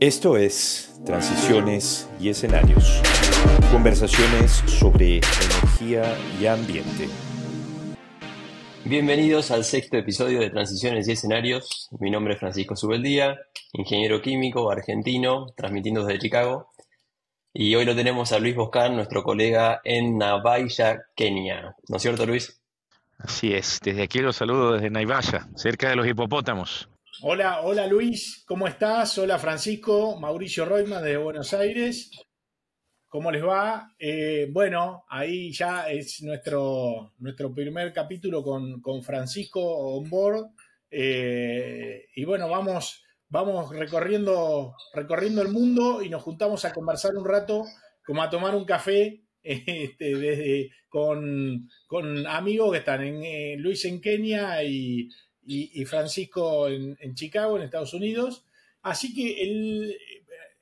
Esto es Transiciones y Escenarios. Conversaciones sobre energía y ambiente. Bienvenidos al sexto episodio de Transiciones y Escenarios. Mi nombre es Francisco Subeldía, ingeniero químico argentino, transmitiendo desde Chicago. Y hoy lo tenemos a Luis Boscan, nuestro colega en Navaja, Kenia. ¿No es cierto, Luis? Así es, desde aquí los saludo desde Navaja, cerca de los hipopótamos. Hola, hola Luis, ¿cómo estás? Hola Francisco, Mauricio Reutemann desde Buenos Aires. ¿Cómo les va? Eh, bueno, ahí ya es nuestro, nuestro primer capítulo con, Francisco on board. Eh, y bueno, vamos, vamos recorriendo, recorriendo el mundo y nos juntamos a conversar un rato, como a tomar un café este, desde, con, amigos que están en eh, Luis en Kenia y, y, Francisco en, Chicago, en Estados Unidos. Así que, el,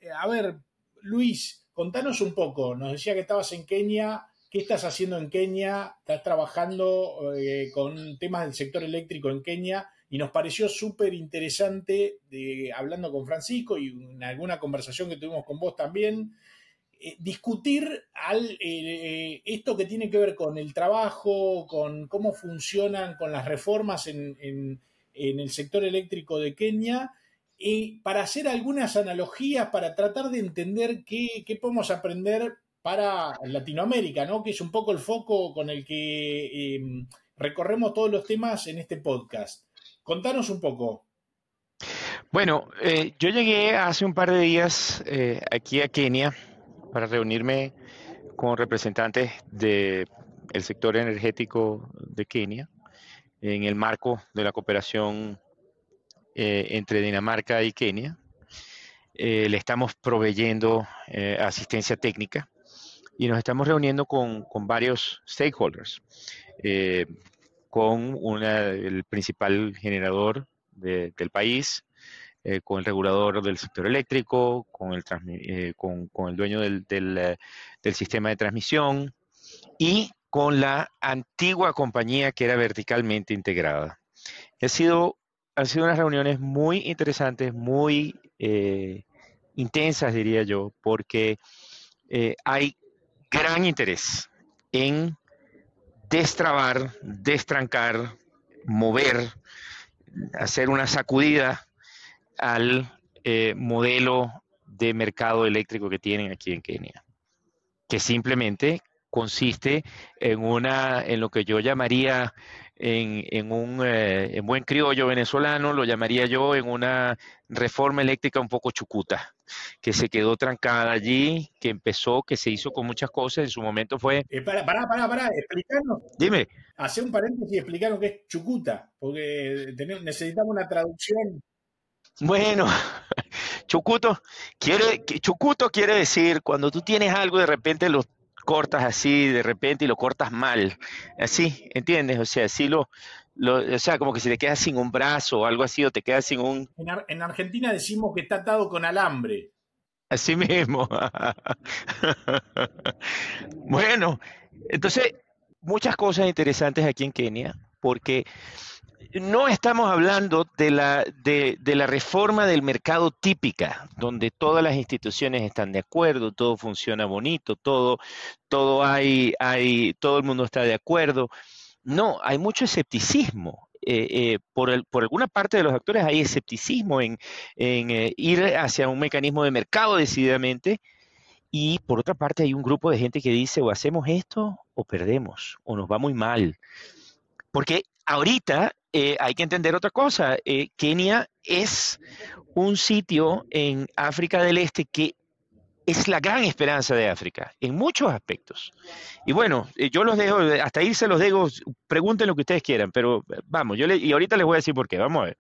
eh, a ver, Luis, contanos un poco. Nos decía que estabas en Kenia. ¿Qué estás haciendo en Kenia? ¿Estás trabajando eh, con temas del sector eléctrico en Kenia? Y nos pareció súper interesante, hablando con Francisco y en alguna conversación que tuvimos con vos también, eh, discutir al, eh, esto que tiene que ver con el trabajo, con cómo funcionan, con las reformas en, el sector eléctrico de Kenia, y para hacer algunas analogías, para tratar de entender qué, podemos aprender para Latinoamérica, ¿no? que es un poco el foco con el que em, recorremos todos los temas en este podcast. Contanos un poco. Bueno, eh, yo llegué hace un par de días aquí a Kenia para reunirme con representantes del sector energético de Kenia en el marco de la cooperación eh, entre Dinamarca y Kenia. Eh, le estamos proveyendo eh, asistencia técnica y nos estamos reuniendo con, varios stakeholders, con el principal generador del país, eh, con el regulador del sector eléctrico, con el, eh, con, el dueño del, eh, del, sistema de transmisión y con la antigua compañía que era verticalmente integrada. Ha sido, han sido unas reuniones muy interesantes, muy intensas, diría yo, porque hay gran interés en destrabar, destrancar, mover, hacer una sacudida al eh, modelo de mercado eléctrico que tienen aquí en Kenia, que simplemente consiste en una, en lo que yo llamaría en, un eh, buen criollo venezolano, lo llamaría yo en una reforma eléctrica un poco chucuta, que se quedó trancada allí, que empezó, que se hizo con muchas cosas, en su momento fue... Eh, para, para, para, para, explicarnos. Dime. Hace un paréntesis y explicar qué es chucuta, porque necesitamos una traducción. Bueno, chucuto quiere, chucuto quiere decir cuando tú tienes algo de repente lo cortas así de repente y lo cortas mal, así, ¿entiendes? O sea, así lo, o sea, como que si te quedas sin un brazo o algo así o te quedas sin un... En, Argentina decimos que está atado con alambre. Así mismo. bueno, entonces, muchas cosas interesantes aquí en Kenia, porque no estamos hablando de la, de, la reforma del mercado típica, donde todas las instituciones están de acuerdo, todo funciona bonito, todo, todo hay, hay, todo el mundo está de acuerdo. No, hay mucho escepticismo. Eh, eh, por, por, alguna parte de los actores hay escepticismo en, eh, ir hacia un mecanismo de mercado decididamente. Y por otra parte hay un grupo de gente que dice o hacemos esto o perdemos o nos va muy mal. Porque ahorita eh, hay que entender otra cosa. Eh, Kenia es un sitio en África del Este que es la gran esperanza de África, en muchos aspectos. Y bueno, eh, yo los dejo, hasta irse los dejo, pregunten lo que ustedes quieran, pero vamos, yo le, y ahorita les voy a decir por qué, vamos a ver.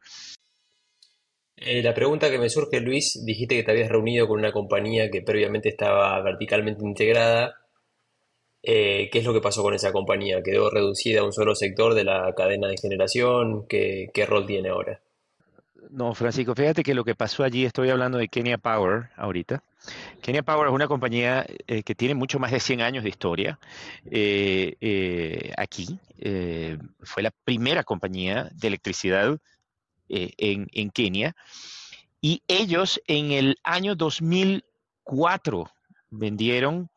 la pregunta que me surge, Luis, dijiste que te habías reunido con una compañía que previamente estaba verticalmente integrada eh, ¿Qué es lo que pasó con esa compañía? ¿Quedó reducida a un solo sector de la cadena de generación? ¿Qué, rol tiene ahora? No, Francisco, fíjate que lo que pasó allí, estoy hablando de Kenya Power ahorita. Kenya Power es una compañía eh, que tiene mucho más de 100 años de historia eh, aquí. fue la primera compañía de electricidad en, en, Kenia Y ellos en el año 2004 vendieron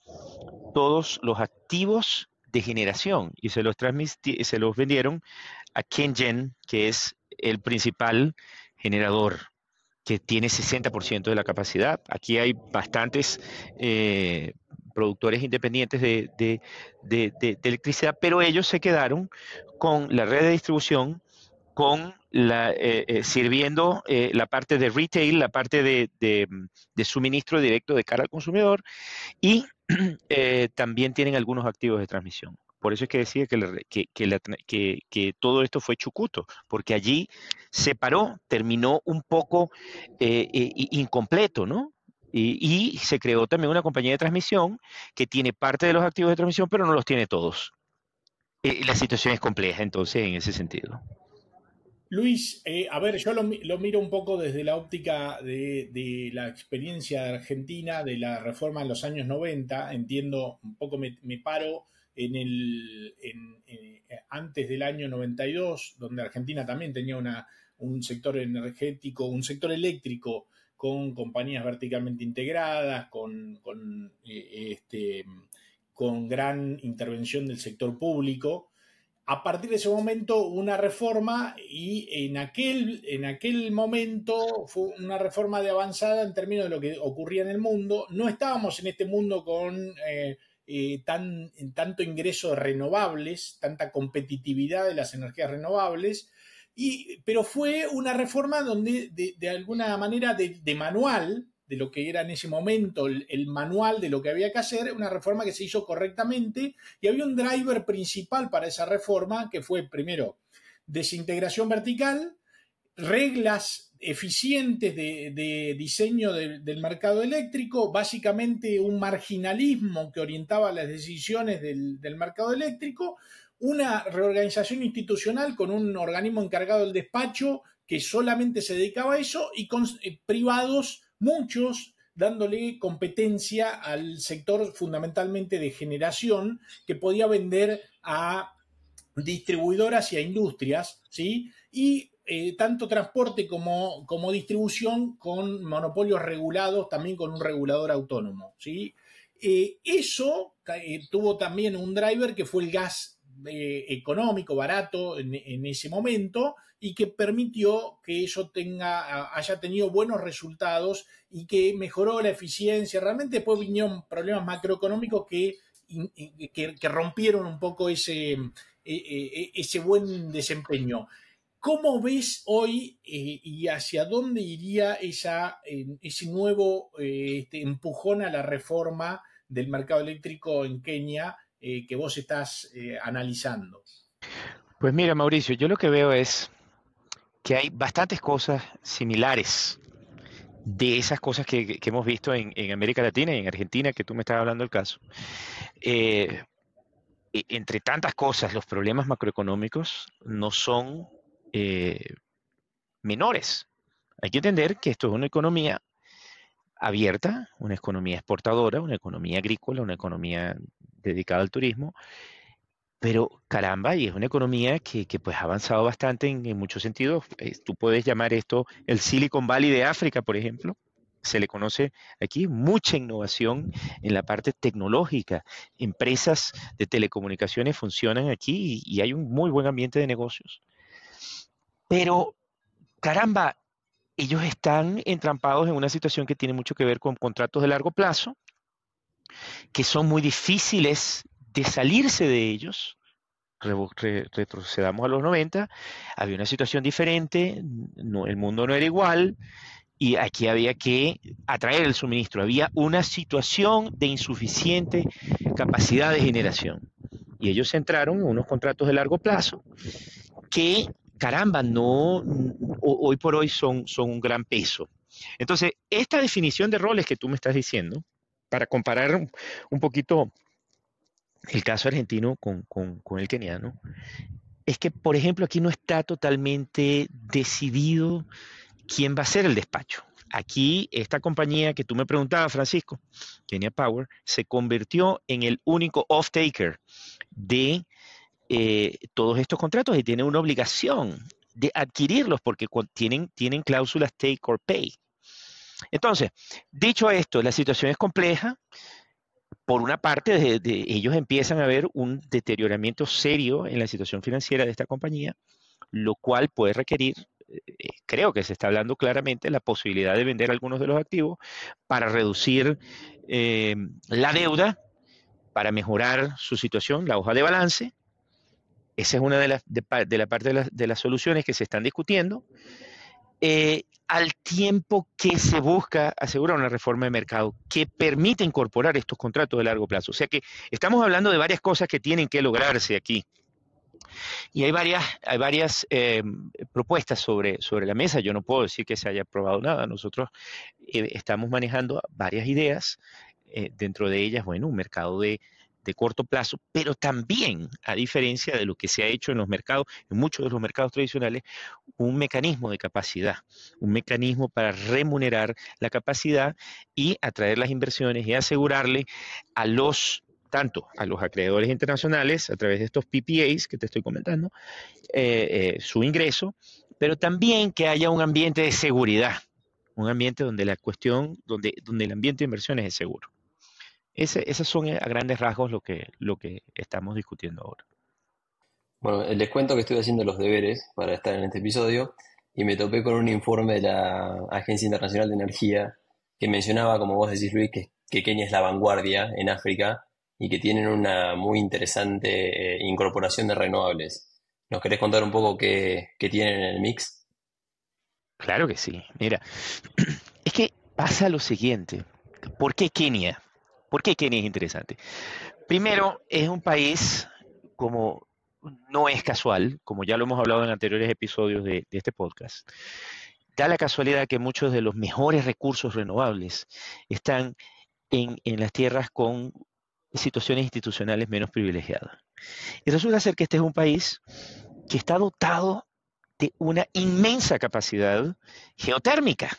todos los activos de generación y se los, se los vendieron a Kengen, que es el principal generador que tiene 60% de la capacidad. Aquí hay bastantes eh, productores independientes de, electricidad, pero ellos se quedaron con la red de distribución, con la, eh, eh, sirviendo la parte de retail, la parte de, suministro directo de cara al consumidor y también tienen algunos activos de transmisión. Por eso es que decía que, todo esto fue chucuto, porque allí se paró, terminó un poco eh, eh, incompleto, ¿no? Y, se creó también una compañía de transmisión que tiene parte de los activos de transmisión, pero no los tiene todos. Eh, la situación es compleja entonces en ese sentido. Luis, a ver, yo lo, miro un poco desde la óptica de, la experiencia de Argentina, de la reforma en los años 90, entiendo, un poco me paro en el, eh, antes del año 92, donde Argentina también tenía una, un sector energético, un sector eléctrico con compañías verticalmente integradas, con, con, eh, este, con gran intervención del sector público. A partir de ese momento una reforma y en aquel, en aquel momento fue una reforma de avanzada en términos de lo que ocurría en el mundo. No estábamos en este mundo con... Eh, eh, tan, tanto ingreso de renovables, tanta competitividad de las energías renovables, y, pero fue una reforma donde de, alguna manera de, manual, de lo que era en ese momento el, manual de lo que había que hacer, una reforma que se hizo correctamente y había un driver principal para esa reforma que fue primero desintegración vertical, reglas eficientes de, diseño del mercado eléctrico, básicamente un marginalismo que orientaba las decisiones del, mercado eléctrico, una reorganización institucional con un organismo encargado del despacho que solamente se dedicaba a eso y eh, privados, muchos, dándole competencia al sector fundamentalmente de generación que podía vender a distribuidoras y a industrias, ¿sí? Y eh, tanto transporte como, como, distribución con monopolios regulados, también con un regulador autónomo. ¿sí? Eh, eso eh, tuvo también un driver que fue el gas económico, barato en, ese momento y que permitió que eso tenga, haya tenido buenos resultados y que mejoró la eficiencia. Realmente después vinieron problemas macroeconómicos que, que, rompieron un poco ese, ese buen desempeño. ¿Cómo ves hoy eh, y hacia dónde iría esa, ese nuevo eh, este, empujón a la reforma del mercado eléctrico en Kenia eh, que vos estás analizando? Pues mira, Mauricio, yo lo que veo es que hay bastantes cosas similares de esas cosas que, hemos visto en, América Latina y en Argentina, que tú me estás hablando del caso. E, entre tantas cosas, los problemas macroeconómicos no son eh, menores. Hay que entender que esto es una economía abierta, una economía exportadora, una economía agrícola, una economía dedicada al turismo, pero caramba, y es una economía que, pues ha avanzado bastante en, muchos sentidos. Eh, tú puedes llamar esto el Silicon Valley de África, por ejemplo. Se le conoce aquí mucha innovación en la parte tecnológica. Empresas de telecomunicaciones funcionan aquí y hay un muy buen ambiente de negocios. Pero, caramba, ellos están entrampados en una situación que tiene mucho que ver con contratos de largo plazo, que son muy difíciles de salirse de ellos. retrocedamos a los 90, había una situación diferente, el mundo no era igual, y aquí había que atraer el suministro. Había una situación de insuficiente capacidad de generación. Y ellos entraron en unos contratos de largo plazo que caramba, no, hoy por hoy son, son un gran peso. Entonces, esta definición de roles que tú me estás diciendo, para comparar un poquito el caso argentino con, el keniano, es que, por ejemplo, aquí no está totalmente decidido quién va a ser el despacho. Aquí, esta compañía que tú me preguntabas, Francisco, Kenya Power, se convirtió en el único off-taker de eh, todos estos contratos y tiene una obligación de adquirirlos porque tienen, tienen cláusulas take or pay. Entonces, dicho esto, la situación es compleja. Por una parte, ellos empiezan a ver un deterioramiento serio en la situación financiera de esta compañía, lo cual puede requerir eh, creo que se está hablando claramente la posibilidad de vender algunos de los activos para reducir eh, la deuda, para mejorar su situación, la hoja de balance. Esa es una de las de, la parte de, las soluciones que se están discutiendo. Eh, al tiempo que se busca asegurar una reforma de mercado que permite incorporar estos contratos de largo plazo. O sea que estamos hablando de varias cosas que tienen que lograrse aquí. Y hay varias, hay varias eh, propuestas sobre, sobre la mesa. Yo no puedo decir que se haya aprobado nada. Nosotros eh, estamos manejando varias ideas. Dentro de ellas, bueno, un mercado de, de corto plazo, pero también, a diferencia de lo que se ha hecho en los mercados, en muchos de los mercados tradicionales, un mecanismo de capacidad, un mecanismo para remunerar la capacidad y atraer las inversiones y asegurarle a los tanto a los acreedores internacionales a través de estos PPAs que te estoy comentando, eh, eh, su ingreso, pero también que haya un ambiente de seguridad, un ambiente donde la cuestión, donde, donde el ambiente de inversiones es seguro. Ese, esos son a grandes rasgos lo que, lo que estamos discutiendo ahora. Bueno, les cuento que estoy haciendo los deberes para estar en este episodio y me topé con un informe de la Agencia Internacional de Energía que mencionaba, como vos decís Luis, que, que Kenia es la vanguardia en África y que tienen una muy interesante eh, incorporación de renovables. ¿Nos querés contar un poco qué, tienen en el mix? Claro que sí. Mira, es que pasa lo siguiente. ¿Por qué Kenia? ¿Por qué Kenia es interesante? Primero, es un país como no es casual, como ya lo hemos hablado en anteriores episodios de, este podcast. Da la casualidad que muchos de los mejores recursos renovables están en, en las tierras con situaciones institucionales menos privilegiadas. Y resulta ser que este es un país que está dotado de una inmensa capacidad geotérmica.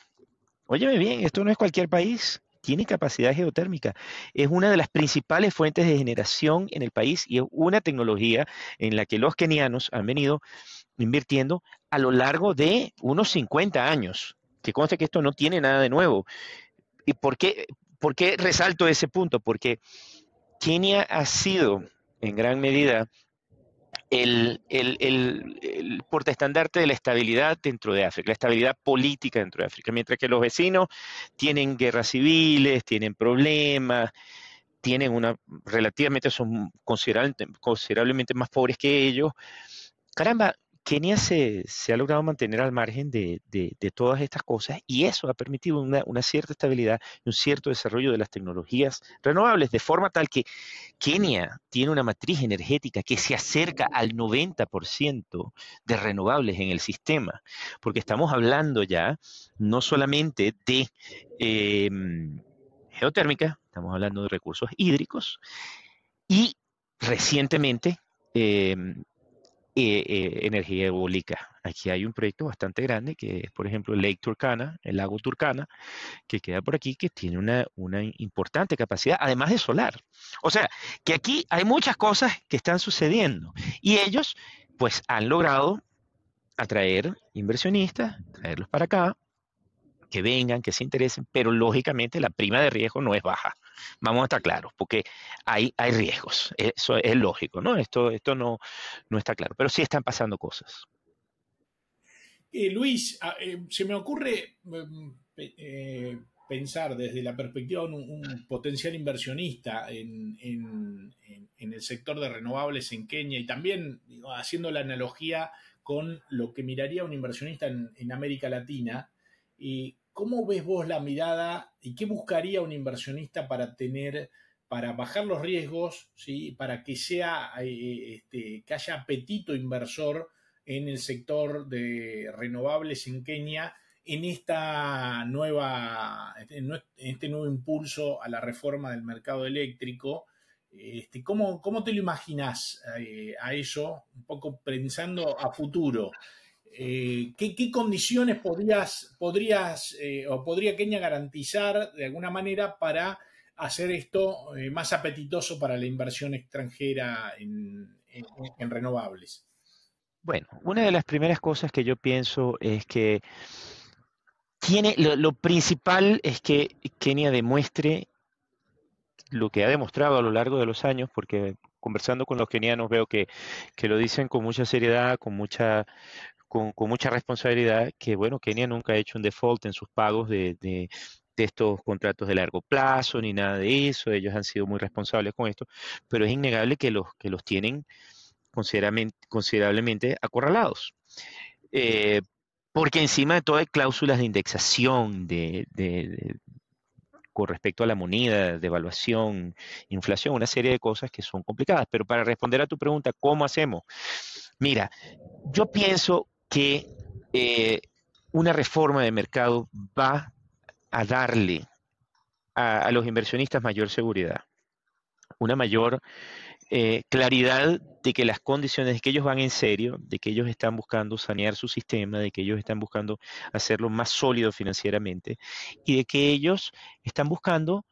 Óyeme bien, esto no es cualquier país, tiene capacidad geotérmica. Es una de las principales fuentes de generación en el país y es una tecnología en la que los kenianos han venido invirtiendo a lo largo de unos 50 años. Que conste que esto no tiene nada de nuevo. ¿Y por qué, por qué resalto ese punto? Porque Kenia ha sido en gran medida el, el, portaestandarte de la estabilidad dentro de África, la estabilidad política dentro de África, mientras que los vecinos tienen guerras civiles, tienen problemas, tienen una, relativamente son considerablemente más pobres que ellos. Caramba, Kenia se, ha logrado mantener al margen de, todas estas cosas y eso ha permitido una, cierta estabilidad y un cierto desarrollo de las tecnologías renovables, de forma tal que Kenia tiene una matriz energética que se acerca al 90% de renovables en el sistema, porque estamos hablando ya no solamente de em, geotérmica, estamos hablando de recursos hídricos y recientemente em, eh, eh, energía eólica. Aquí hay un proyecto bastante grande que es, por ejemplo, Lake Turkana, el lago Turkana, que queda por aquí, que tiene una, una importante capacidad, además de solar. O sea, que aquí hay muchas cosas que están sucediendo y ellos, pues, han logrado atraer inversionistas, traerlos para acá, que vengan, que se interesen, pero lógicamente la prima de riesgo no es baja. Vamos a estar claros, porque hay, hay riesgos, eso es lógico, ¿no? Esto, esto no, no está claro, pero sí están pasando cosas. Eh, Luis, ah, eh, se me ocurre mm, eh, pensar desde la perspectiva de un, potencial inversionista en, el sector de renovables en Kenia y también haciendo la analogía con lo que miraría un inversionista en, América Latina. Y ¿Cómo ves vos la mirada y qué buscaría un inversionista para tener, para bajar los riesgos, ¿sí? para que sea, eh, este, que haya apetito inversor en el sector de renovables en Kenia en esta nueva, en este nuevo impulso a la reforma del mercado eléctrico? Este, ¿cómo, ¿Cómo te lo imaginas eh, a eso, un poco pensando a futuro? Eh, ¿qué, condiciones podrías, podrías eh, o podría Kenia garantizar de alguna manera para hacer esto eh, más apetitoso para la inversión extranjera en, renovables? Bueno, una de las primeras cosas que yo pienso es que tiene, lo, principal es que Kenia demuestre lo que ha demostrado a lo largo de los años, porque conversando con los kenianos veo que, lo dicen con mucha seriedad, con mucha, con, mucha responsabilidad, que bueno, Kenia nunca ha hecho un default en sus pagos de, de, estos contratos de largo plazo, ni nada de eso, ellos han sido muy responsables con esto, pero es innegable que los, que los tienen considerablemente, considerablemente acorralados. Eh, porque encima de todo hay cláusulas de indexación de, con respecto a la moneda, devaluación, inflación, una serie de cosas que son complicadas. Pero para responder a tu pregunta, ¿cómo hacemos? Mira, yo pienso que eh, una reforma de mercado va a darle a los inversionistas mayor seguridad, una mayor eh, claridad de que las condiciones, de que ellos van en serio, de que ellos están buscando sanear su sistema, de que ellos están buscando hacerlo más sólido financieramente y de que ellos están buscando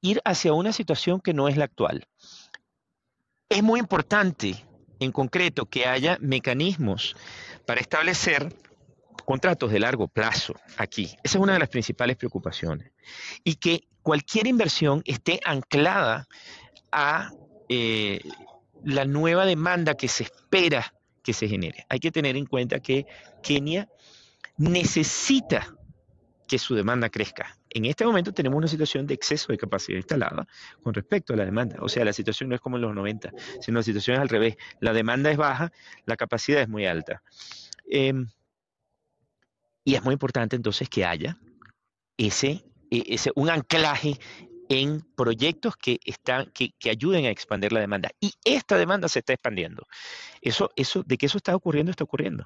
ir hacia una situación que no es la actual. Es muy importante, en concreto, que haya mecanismos para establecer contratos de largo plazo aquí. Esa es una de las principales preocupaciones. Y que cualquier inversión esté anclada a eh, la nueva demanda que se espera que se genere. Hay que tener en cuenta que Kenia necesita que su demanda crezca. En este momento tenemos una situación de exceso de capacidad instalada con respecto a la demanda. O sea, la situación no es como en los 90, sino la situación es al revés. La demanda es baja, la capacidad es muy alta. Em, y es muy importante entonces que haya ese, e, ese, un anclaje en proyectos que, están, que, ayuden a expandir la demanda. Y esta demanda se está expandiendo. Eso, eso, de que eso está ocurriendo, está ocurriendo.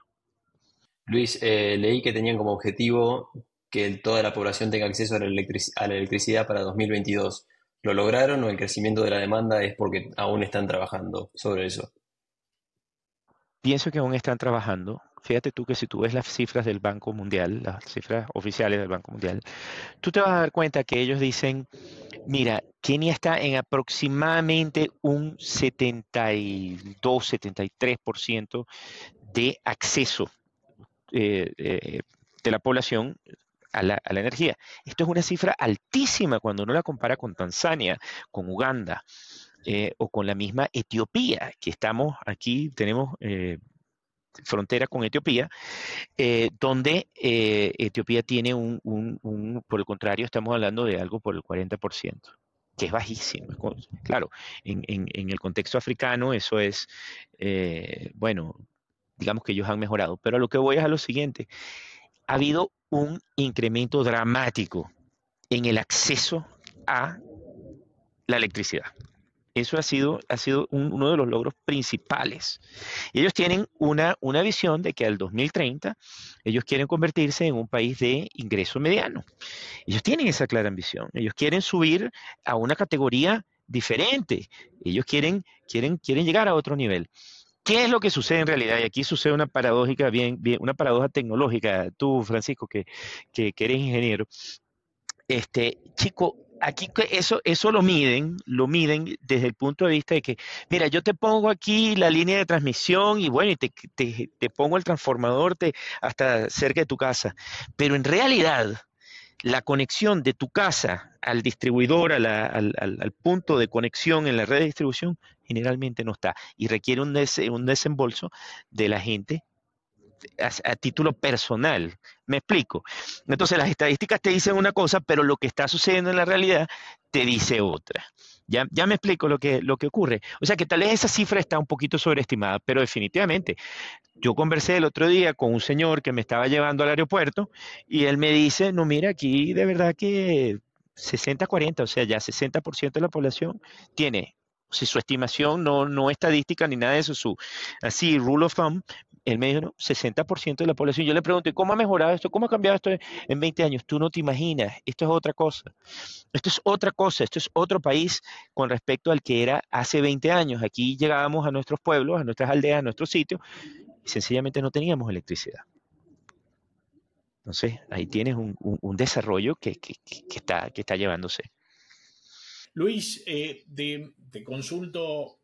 Luis, eh, leí que tenían como objetivo que toda la población tenga acceso a la, a la electricidad para 2022. ¿Lo lograron o el crecimiento de la demanda es porque aún están trabajando sobre eso? Pienso que aún están trabajando. Fíjate tú que si tú ves las cifras del Banco Mundial, las cifras oficiales del Banco Mundial, tú te vas a dar cuenta que ellos dicen, mira, Kenia está en aproximadamente un 72, 73% de acceso eh, eh, de la población a la, energía. Esto es una cifra altísima cuando uno la compara con Tanzania, con Uganda. Eh, o con la misma Etiopía, que estamos aquí, tenemos frontera con Etiopía, eh, donde eh, Etiopía tiene un, por el contrario, estamos hablando de algo por el 40%, que es bajísimo. Claro, en, el contexto africano eso es, eh, bueno, digamos que ellos han mejorado, pero a lo que voy es a lo siguiente, ha habido un incremento dramático en el acceso a la electricidad. Eso ha sido, ha sido uno de los logros principales. ellos tienen una, una visión de que al 2030 ellos quieren convertirse en un país de ingreso mediano. Ellos tienen esa clara ambición. Ellos quieren subir a una categoría diferente. Ellos quieren, quieren, quieren llegar a otro nivel. ¿Qué es lo que sucede en realidad? Y aquí sucede una paradójica, bien, bien, una paradoja tecnológica. Tú, Francisco, que, que, que eres ingeniero, este, chico, aquí eso, eso lo miden, lo miden desde el punto de vista de que, mira, yo te pongo aquí la línea de transmisión y bueno, y te, te, pongo el transformador te, hasta cerca de tu casa. Pero en realidad, la conexión de tu casa al distribuidor, al, al, punto de conexión en la red de distribución, generalmente no está y requiere un, un desembolso de la gente a, título personal. Me explico. Entonces las estadísticas te dicen una cosa, pero lo que está sucediendo en la realidad te dice otra. Ya, ya me explico lo que, lo que ocurre. O sea que tal vez esa cifra está un poquito sobreestimada, pero definitivamente. Yo conversé el otro día con un señor que me estaba llevando al aeropuerto y él me dice, no, mira, aquí de verdad que 60-40, o sea, ya 60% de la población tiene si su estimación no, no estadística ni nada de eso, su así rule of thumb, él me dijo, no, 60% de la población. Yo le pregunté, ¿cómo ha mejorado esto? ¿Cómo ha cambiado esto en 20 años? Tú no te imaginas, esto es otra cosa. Esto es otra cosa, esto es otro país con respecto al que era hace 20 años. Aquí llegábamos a nuestros pueblos, a nuestras aldeas, a nuestros sitios, y sencillamente no teníamos electricidad. Entonces, ahí tienes un, desarrollo que, está, que está llevándose. Luis, eh, te consulto,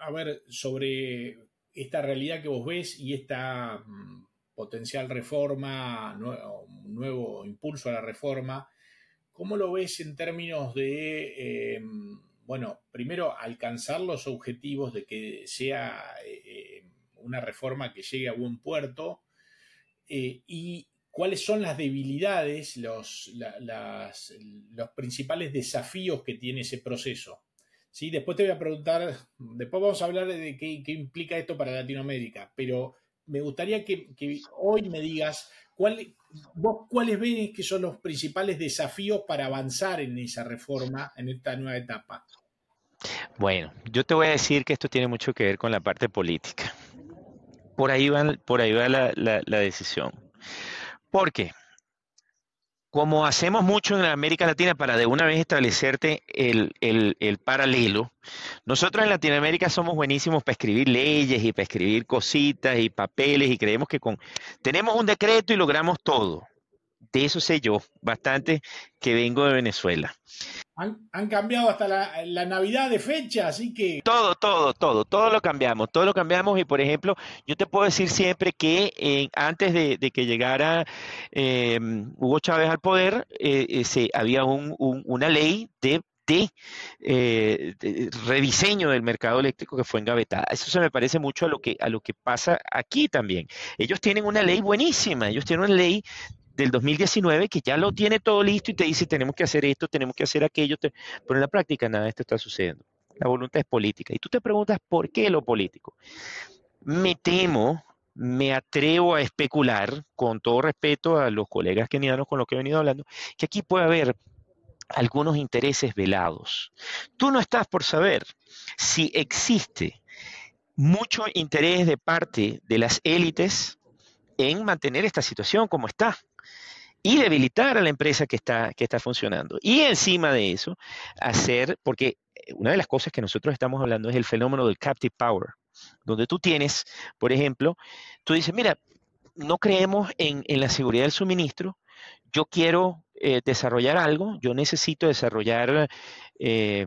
a ver, sobre esta realidad que vos ves y esta mm, potencial reforma, nuevo impulso a la reforma. ¿Cómo lo ves en términos de, em, bueno, primero alcanzar los objetivos de que sea eh, una reforma que llegue a buen puerto? Eh, y cuáles son las debilidades, los, los principales desafíos que tiene ese proceso. ¿Sí? Después te voy a preguntar, después vamos a hablar de qué, implica esto para Latinoamérica, pero me gustaría que, hoy me digas cuál, vos cuáles ves que son los principales desafíos para avanzar en esa reforma, en esta nueva etapa. Bueno, yo te voy a decir que esto tiene mucho que ver con la parte política. Por ahí va, por ahí va la decisión. ¿Por qué? Como hacemos mucho en América Latina para de una vez establecerte el, paralelo, nosotros en Latinoamérica somos buenísimos para escribir leyes y para escribir cositas y papeles y creemos que con tenemos un decreto y logramos todo. De eso sé yo bastante que vengo de Venezuela. Han, cambiado hasta la, Navidad de fecha, así que... Todo, todo, todo, todo lo cambiamos, todo lo cambiamos y por ejemplo, yo te puedo decir siempre que eh, antes de, que llegara em, Hugo Chávez al poder, eh, eh, se, había una ley de rediseño del mercado eléctrico que fue engavetada. Eso se me parece mucho a lo que a lo que pasa aquí también. Ellos tienen una ley buenísima, ellos tienen una ley del 2019 que ya lo tiene todo listo y te dice tenemos que hacer esto, tenemos que hacer aquello, pero en la práctica nada de esto está sucediendo. La voluntad es política. Y tú te preguntas por qué lo político. Me temo, me atrevo a especular, con todo respeto a los colegas kenianos con los que he venido hablando, que aquí puede haber algunos intereses velados. Tú no estás por saber si existe mucho interés de parte de las élites en mantener esta situación como está y debilitar a la empresa que está, que está funcionando. Y encima de eso, hacer, porque eh, una de las cosas que nosotros estamos hablando es el fenómeno del captive power, donde tú tienes, por ejemplo, tú dices, mira, no creemos en, la seguridad del suministro, yo quiero eh, desarrollar algo, yo necesito desarrollar... Eh,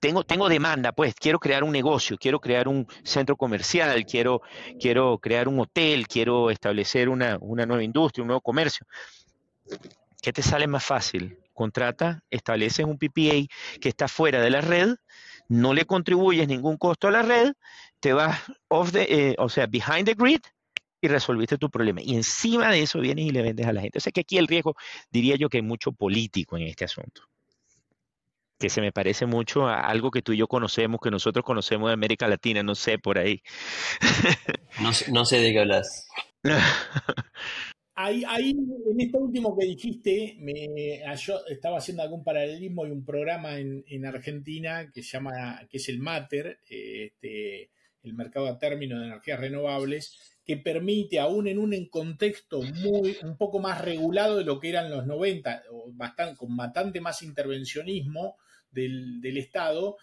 tengo, tengo, demanda, pues quiero crear un negocio, quiero crear un centro comercial, quiero, quiero crear un hotel, quiero establecer una, una nueva industria, un nuevo comercio. ¿Qué te sale más fácil? Contrata, estableces un PPA que está fuera de la red, no le contribuyes ningún costo a la red, te vas off the, eh, o sea, behind the grid y resolviste tu problema. Y encima de eso vienes y le vendes a la gente. O sea que aquí el riesgo, diría yo que hay mucho político en este asunto. Que se me parece mucho a algo que tú y yo conocemos, que nosotros conocemos de América Latina, no sé, por ahí. No, no sé de qué hablas. Ahí, en esto último que dijiste, me, ah, yo estaba haciendo algún paralelismo y un programa en, Argentina que se llama, que es el MATER, este, el mercado a término de energías renovables, que permite, aún en un contexto muy, un poco más regulado de lo que eran los 90, bastante, con bastante más intervencionismo del, Estado,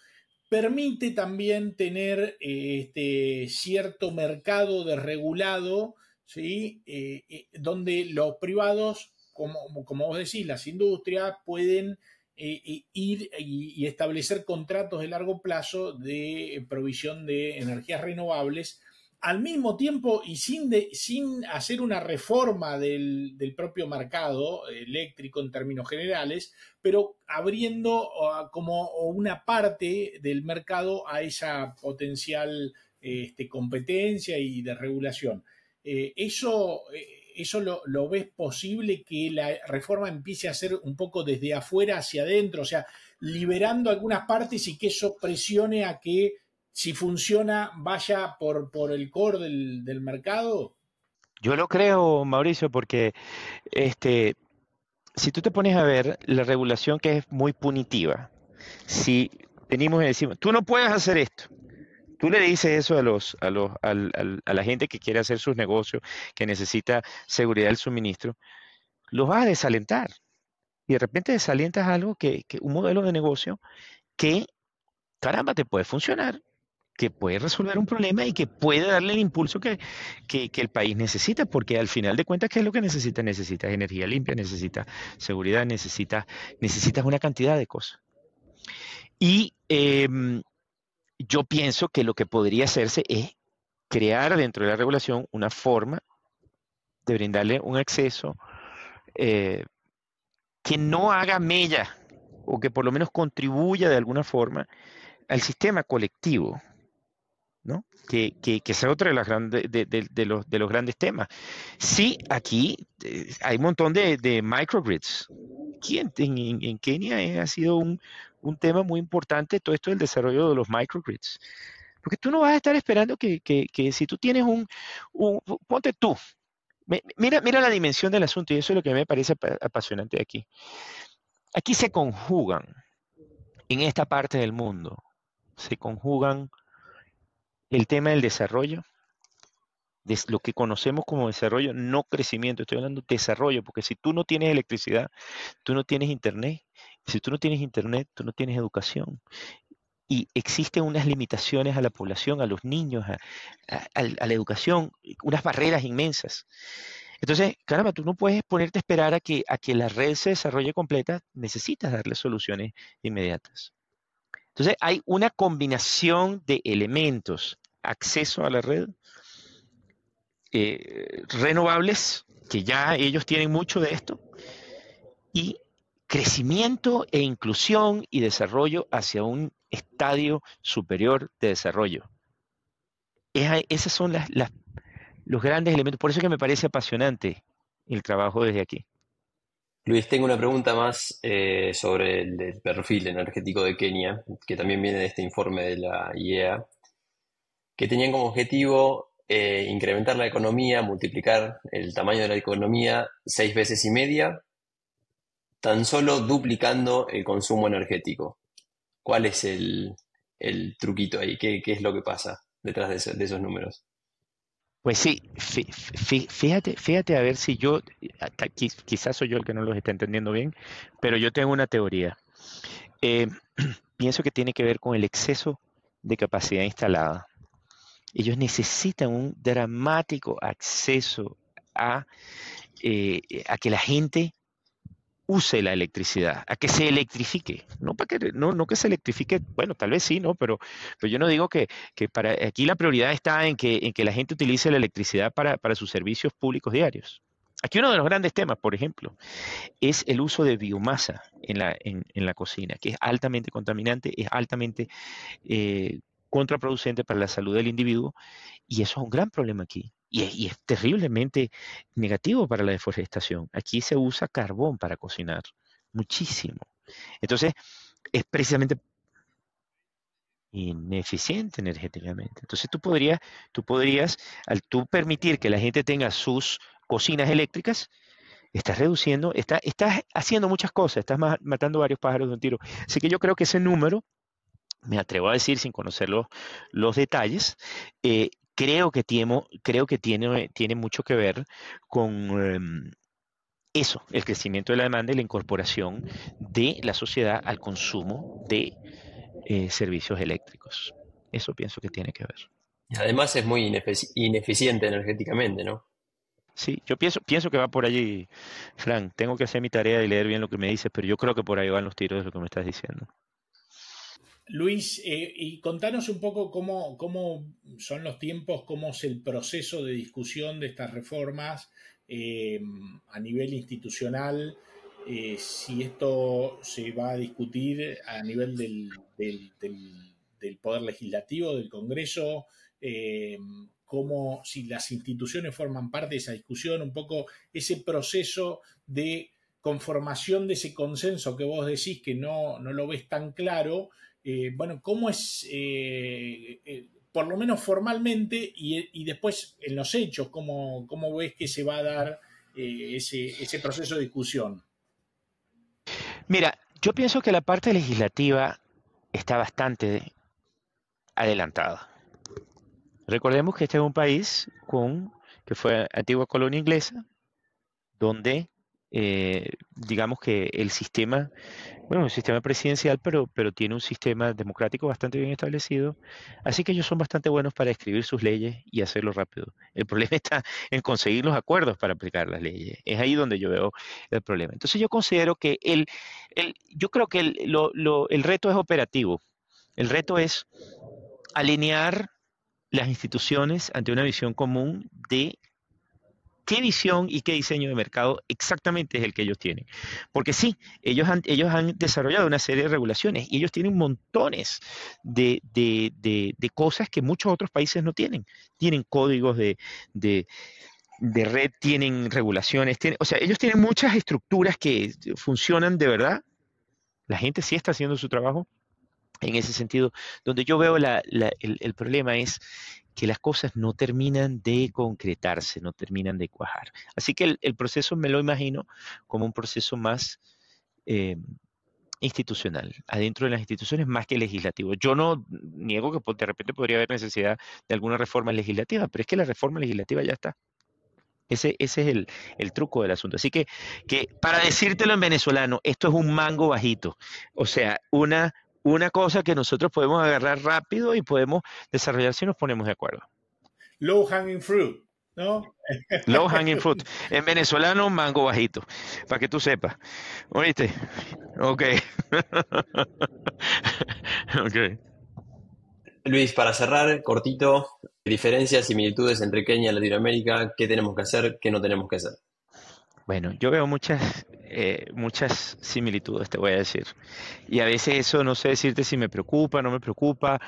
permite también tener este, cierto mercado desregulado ¿sí? Eh, eh, donde los privados, como, como, vos decís, las industrias pueden eh, ir y, establecer contratos de largo plazo de provisión de energías renovables al mismo tiempo y sin, sin hacer una reforma del, del, propio mercado eléctrico en términos generales, pero abriendo como una parte del mercado a esa potencial este, competencia y de regulación. Eh, ¿Eso, eh, eso lo, ves posible que la reforma empiece a ser un poco desde afuera hacia adentro? O sea, liberando algunas partes y que eso presione a que si funciona vaya por, por el core del, mercado? Yo lo creo, Mauricio, porque este, si tú te pones a ver la regulación que es muy punitiva, si venimos y decimos, tú no puedes hacer esto, tú le dices eso a, los, a, los, a, la gente que quiere hacer sus negocios, que necesita seguridad del suministro, los vas a desalentar. Y de repente desalientas algo que, un modelo de negocio que, caramba, te puede funcionar, que puede resolver un problema y que puede darle el impulso que, que, el país necesita, porque al final de cuentas, ¿qué es lo que necesita? Necesitas energía limpia, necesitas seguridad, necesitas, necesitas una cantidad de cosas. Y em, yo pienso que lo que podría hacerse es crear dentro de la regulación una forma de brindarle un acceso eh, que no haga mella o que por lo menos contribuya de alguna forma al sistema colectivo, ¿no? Que, que, que sea otro de, los, de los grandes temas. Sí, aquí eh, hay un montón de, microgrids. En, en, en Kenia ha sido un, tema muy importante todo esto del desarrollo de los microgrids. Porque tú no vas a estar esperando que si tú tienes un, un, ponte tú, mira, mira la dimensión del asunto y eso es lo que me parece apasionante aquí. Aquí se conjugan, en esta parte del mundo, se conjugan el tema del desarrollo, de lo que conocemos como desarrollo, no crecimiento, estoy hablando de desarrollo, porque si tú no tienes electricidad, tú no tienes internet, si tú no tienes internet, tú no tienes educación. Y existen unas limitaciones a la población, a los niños, a, la educación, unas barreras inmensas. Entonces, caramba, tú no puedes ponerte a esperar a que, a que la red se desarrolle completa, necesitas darle soluciones inmediatas. Entonces, hay una combinación de elementos, acceso a la red, eh, renovables, que ya ellos tienen mucho de esto, y crecimiento e inclusión y desarrollo hacia un estadio superior de desarrollo. Es, esas son los grandes elementos. Por eso es que me parece apasionante el trabajo desde aquí. Luis, tengo una pregunta más eh, sobre el, perfil energético de Kenia, que también viene de este informe de la IEA, que tenían como objetivo eh, incrementar la economía, multiplicar el tamaño de la economía seis veces y media, tan solo duplicando el consumo energético. ¿Cuál es el, el truquito ahí? ¿Qué, ¿Qué, es lo que pasa detrás de, de esos números? Pues sí, fíjate, fíjate a ver si yo, quizás soy yo el que no los está entendiendo bien, pero yo tengo una teoría. Eh, pienso que tiene que ver con el exceso de capacidad instalada. Ellos necesitan un dramático acceso a, eh, a que la gente use la electricidad, a que se electrifique, no para que no, que se electrifique, bueno, tal vez sí, ¿no? Pero, yo no digo que, aquí la prioridad está en que, la gente utilice la electricidad para, sus servicios públicos diarios. Aquí uno de los grandes temas, por ejemplo, es el uso de biomasa en la, en, en la cocina, que es altamente contaminante, es altamente eh, contraproducente para la salud del individuo, y eso es un gran problema aquí. Y es, terriblemente negativo para la deforestación. Aquí se usa carbón para cocinar, muchísimo. Entonces, es precisamente ineficiente energéticamente. Entonces, tú podrías, tú podrías, al tú permitir que la gente tenga sus cocinas eléctricas, estás reduciendo, estás, estás haciendo muchas cosas, estás matando varios pájaros de un tiro. Así que yo creo que ese número, me atrevo a decir sin conocer los, los detalles, eh, creo que tiene, creo que tiene, tiene mucho que ver con eh, eso, el crecimiento de la demanda y la incorporación de la sociedad al consumo de eh, servicios eléctricos. Eso pienso que tiene que ver. Además es muy inefic ineficiente energéticamente, ¿no? Sí, yo pienso, pienso que va por allí, Frank. Tengo que hacer mi tarea y leer bien lo que me dices, pero yo creo que por ahí van los tiros de lo que me estás diciendo. Luis, eh, y contanos un poco cómo, cómo, son los tiempos, cómo es el proceso de discusión de estas reformas eh, a nivel institucional, eh, si esto se va a discutir a nivel del, del, del, Poder Legislativo, del Congreso, cómo si las instituciones forman parte de esa discusión, un poco ese proceso de conformación de ese consenso que vos decís que no, no lo ves tan claro, eh, bueno, ¿cómo es, eh, eh, por lo menos formalmente, y, y, después en los hechos, cómo, cómo ves que se va a dar ese, ese proceso de discusión? Mira, yo pienso que la parte legislativa está bastante adelantada. Recordemos que este es un país con, que fue antigua colonia inglesa, donde eh, digamos que el sistema, bueno, un sistema presidencial, pero, pero tiene un sistema democrático bastante bien establecido, así que ellos son bastante buenos para escribir sus leyes y hacerlo rápido. El problema está en conseguir los acuerdos para aplicar las leyes. Es ahí donde yo veo el problema. Entonces yo considero que el, el yo creo que el, lo, lo, el reto es operativo. El reto es alinear las instituciones ante una visión común de qué visión y qué diseño de mercado exactamente es el que ellos tienen. Porque sí, ellos han, ellos han desarrollado una serie de regulaciones y ellos tienen montones de, cosas que muchos otros países no tienen. Tienen códigos de, red, tienen regulaciones, o sea, ellos tienen muchas estructuras que funcionan de verdad. La gente sí está haciendo su trabajo en ese sentido. Donde yo veo el problema es que las cosas no terminan de concretarse, no terminan de cuajar. Así que el, proceso me lo imagino como un proceso más eh, institucional, adentro de las instituciones más que legislativo. Yo no niego que de repente podría haber necesidad de alguna reforma legislativa, pero es que la reforma legislativa ya está. Ese, es el, el, truco del asunto. Así que, que para decírtelo en venezolano, esto es un mango bajito. O sea, una, una cosa que nosotros podemos agarrar rápido y podemos desarrollar si nos ponemos de acuerdo. Low hanging fruit, ¿no? Low hanging fruit. En venezolano, mango bajito, para que tú sepas. ¿Oíste? Ok. ok. Luis, para cerrar, cortito, diferencias, similitudes entre Kenia y Latinoamérica, ¿qué tenemos que hacer, qué no tenemos que hacer? Bueno, yo veo muchas, eh, muchas similitudes, te voy a decir. Y a veces eso no sé decirte si me preocupa, no me preocupa.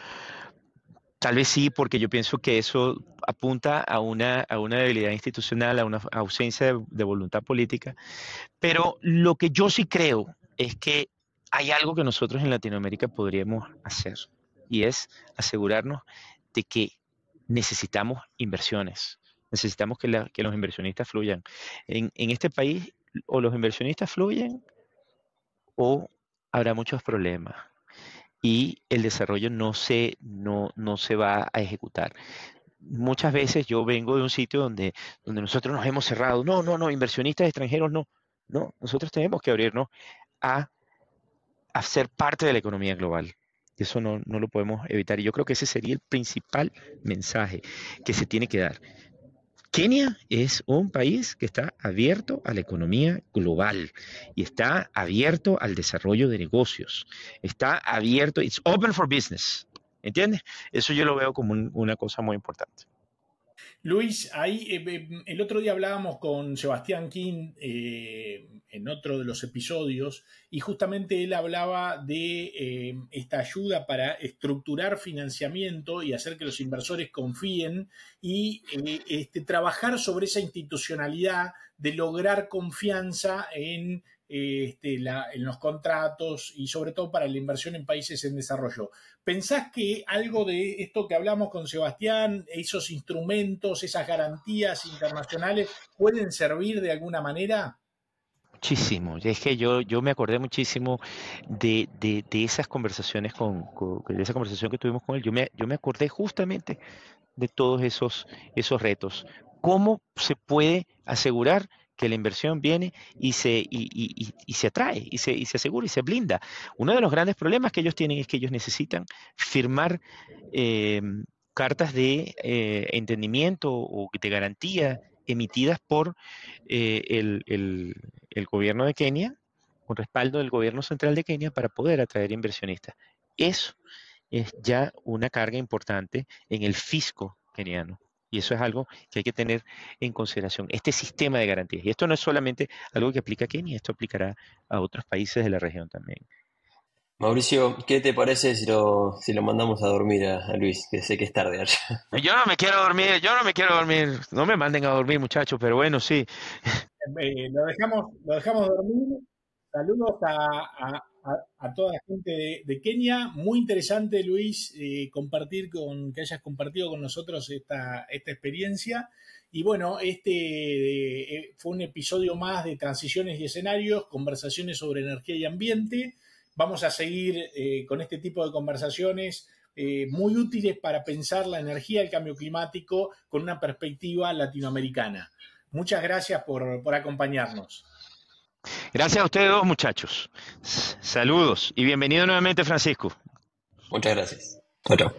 Tal vez sí, porque yo pienso que eso apunta a una, a una debilidad institucional, a una ausencia de, de voluntad política. Pero lo que yo sí creo es que hay algo que nosotros en Latinoamérica podríamos hacer y es asegurarnos de que necesitamos inversiones Necesitamos que, los inversionistas fluyan. En, este país o los inversionistas fluyen o habrá muchos problemas y el desarrollo no se, no, se va a ejecutar. Muchas veces yo vengo de un sitio donde, donde nosotros nos hemos cerrado. No, no, no, inversionistas extranjeros no. No, nosotros tenemos que abrirnos a, a ser parte de la economía global. Eso no, no, lo podemos evitar. Y yo creo que ese sería el principal mensaje que se tiene que dar. Kenia es un país que está abierto a la economía global y está abierto al desarrollo de negocios. Está abierto, it's open for business. ¿Entiendes? Eso yo lo veo como una cosa muy importante. Luis, ahí eh, el otro día hablábamos con Sebastián King eh, en otro de los episodios y justamente él hablaba de eh, esta ayuda para estructurar financiamiento y hacer que los inversores confíen y este, trabajar sobre esa institucionalidad de lograr confianza en este, en los contratos y sobre todo para la inversión en países en desarrollo. ¿Pensás que algo de esto que hablamos con Sebastián, esos instrumentos, esas garantías internacionales pueden servir de alguna manera? Muchísimo. Es que yo, yo me acordé muchísimo de, esas conversaciones con, de esa conversación que tuvimos con él. Yo me, yo me acordé justamente de todos esos, esos retos. ¿Cómo se puede asegurar que la inversión viene y se, y, se atrae, y se, y se asegura, y se blinda. Uno de los grandes problemas que ellos tienen es que ellos necesitan firmar em, cartas de eh, entendimiento o de garantía emitidas por eh, el, el gobierno de Kenia, con respaldo del gobierno central de Kenia, para poder atraer inversionistas. Eso es ya una carga importante en el fisco keniano. Y eso es algo que hay que tener en consideración. Este sistema de garantías. Y esto no es solamente algo que aplica a Kenia, esto aplicará a otros países de la región también. Mauricio, ¿qué te parece si lo, si lo mandamos a dormir a, Luis? Que sé que es tarde allá. Yo no me quiero dormir, yo no me quiero dormir. No me manden a dormir, muchachos, pero bueno, sí. Eh, lo, dejamos, lo dejamos dormir. Saludos a, a, toda la gente de, Kenia. Muy interesante, Luis, eh, compartir con, que hayas compartido con nosotros esta, esta experiencia. Y bueno, este eh, fue un episodio más de Transiciones y Escenarios, conversaciones sobre energía y ambiente. Vamos a seguir eh, con este tipo de conversaciones muy útiles para pensar la energía, el cambio climático con una perspectiva latinoamericana. Muchas gracias por, por acompañarnos. Gracias a ustedes dos, muchachos. Saludos y bienvenido nuevamente, Francisco. Muchas gracias. Chao, chao.